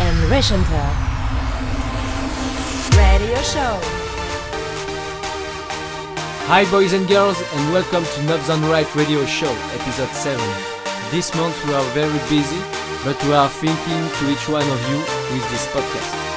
and Rechanter. Radio Show. Hi, boys and girls, and welcome to Knobs on Right Radio Show, episode 7. This month we are very busy, but we are thinking to each one of you with this podcast.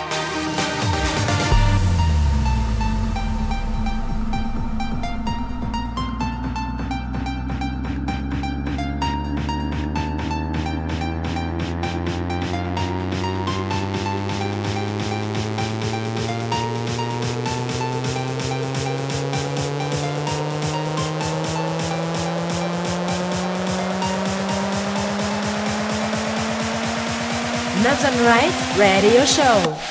Radio Show.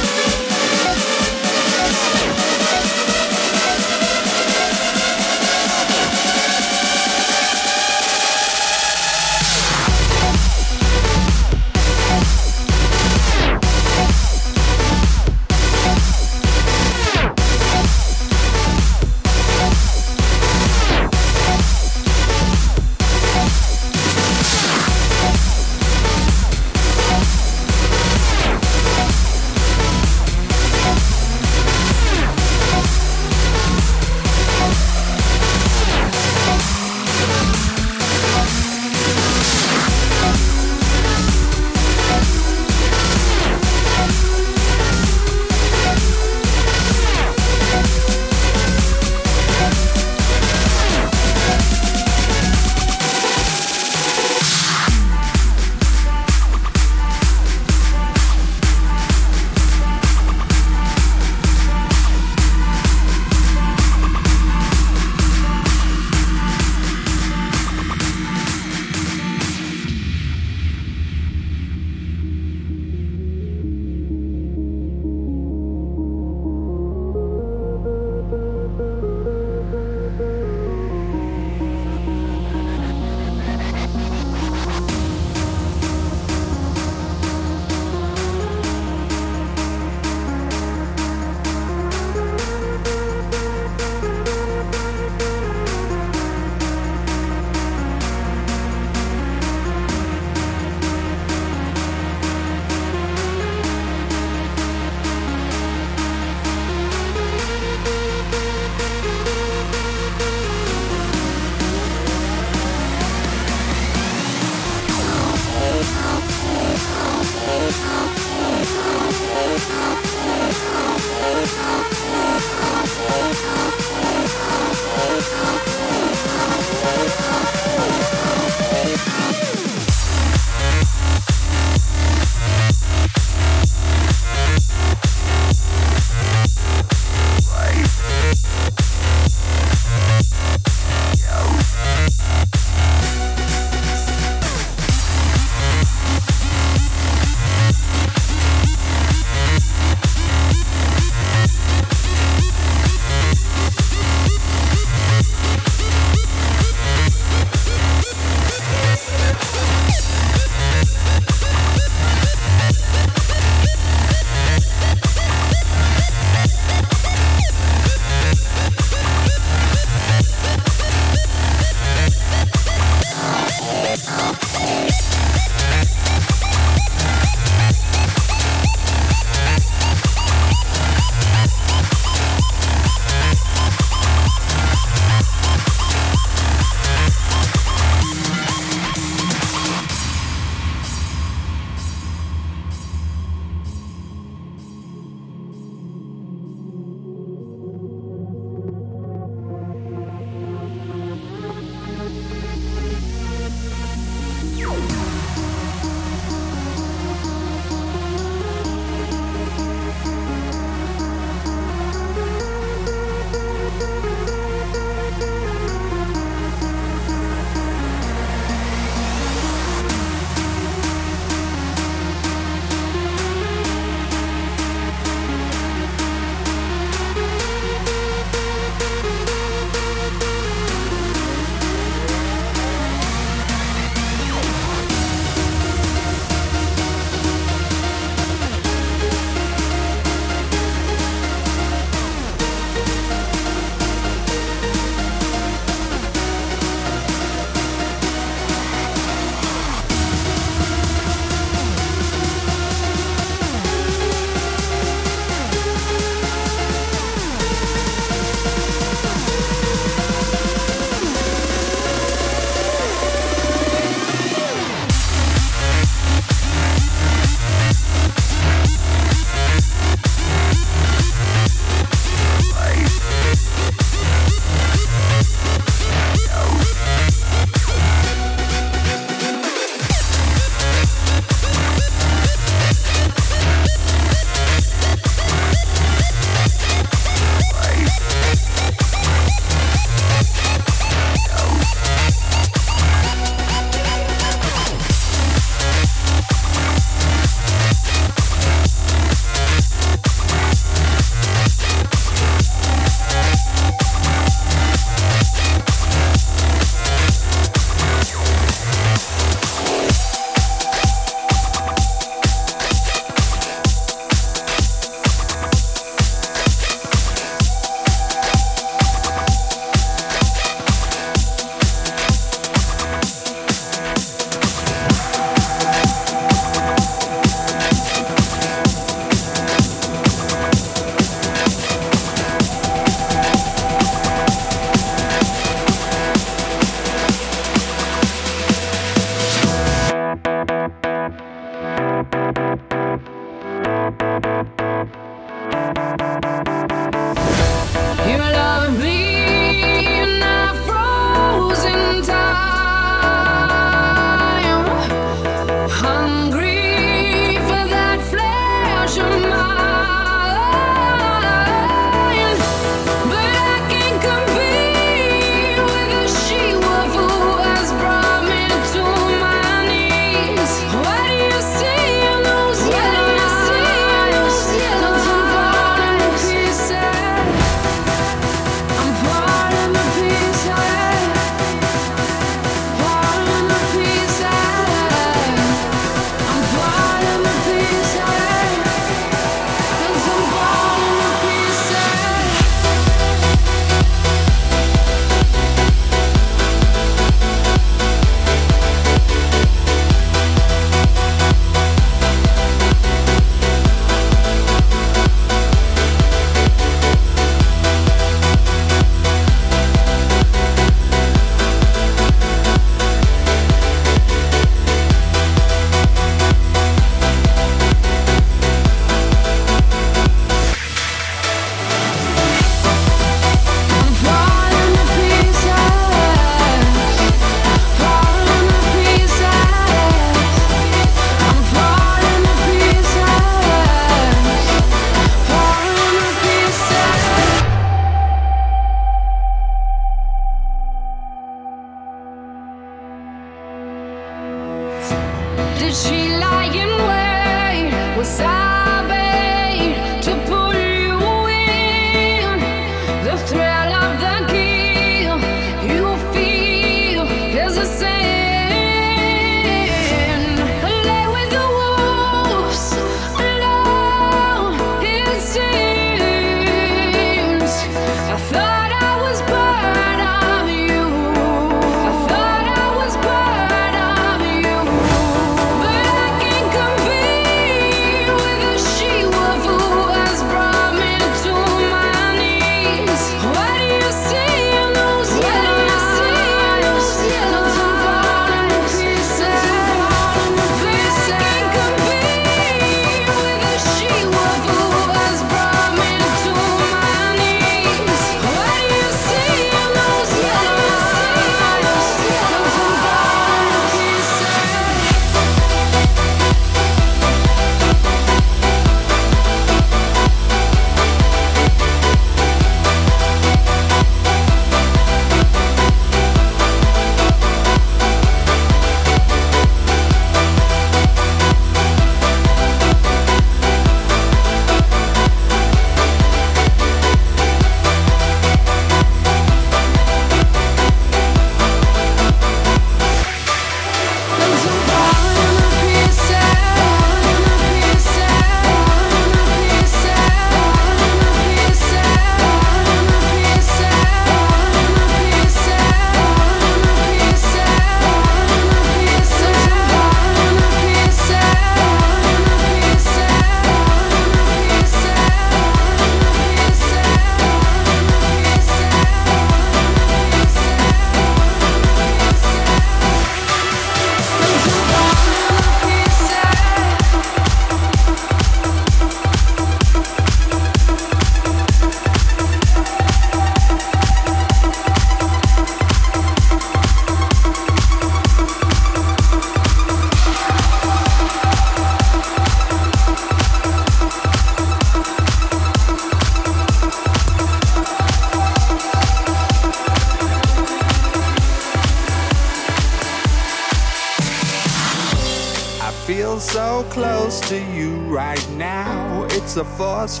force.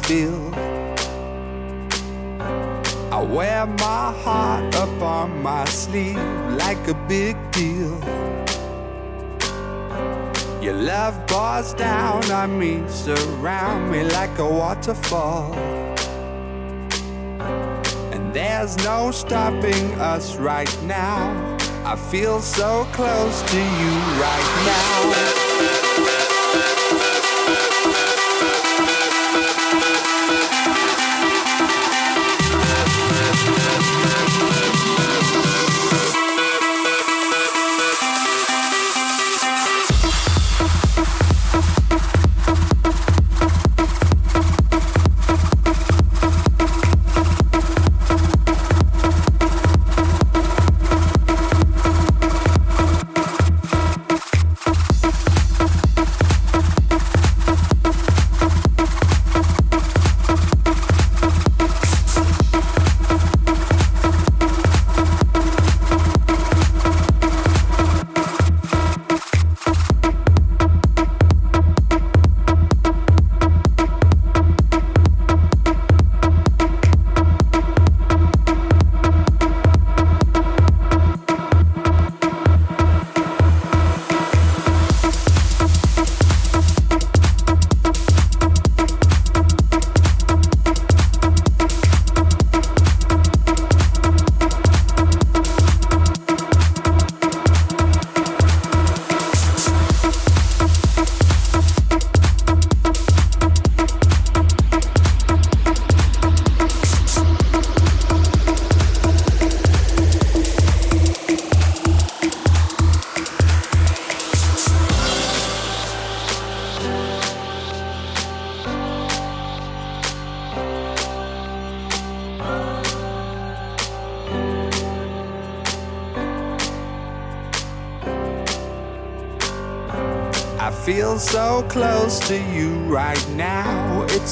I wear my heart up on my sleeve like a big deal. Your love pours down on me, surround me like a waterfall. And there's no stopping us right now. I feel so close to you right now.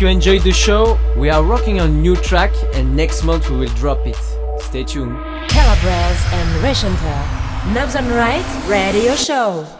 Hope you enjoyed the show. We are working on new track and next month we will drop it. Stay tuned. Calabres and Reshenter. Knobs on Right Radio Show.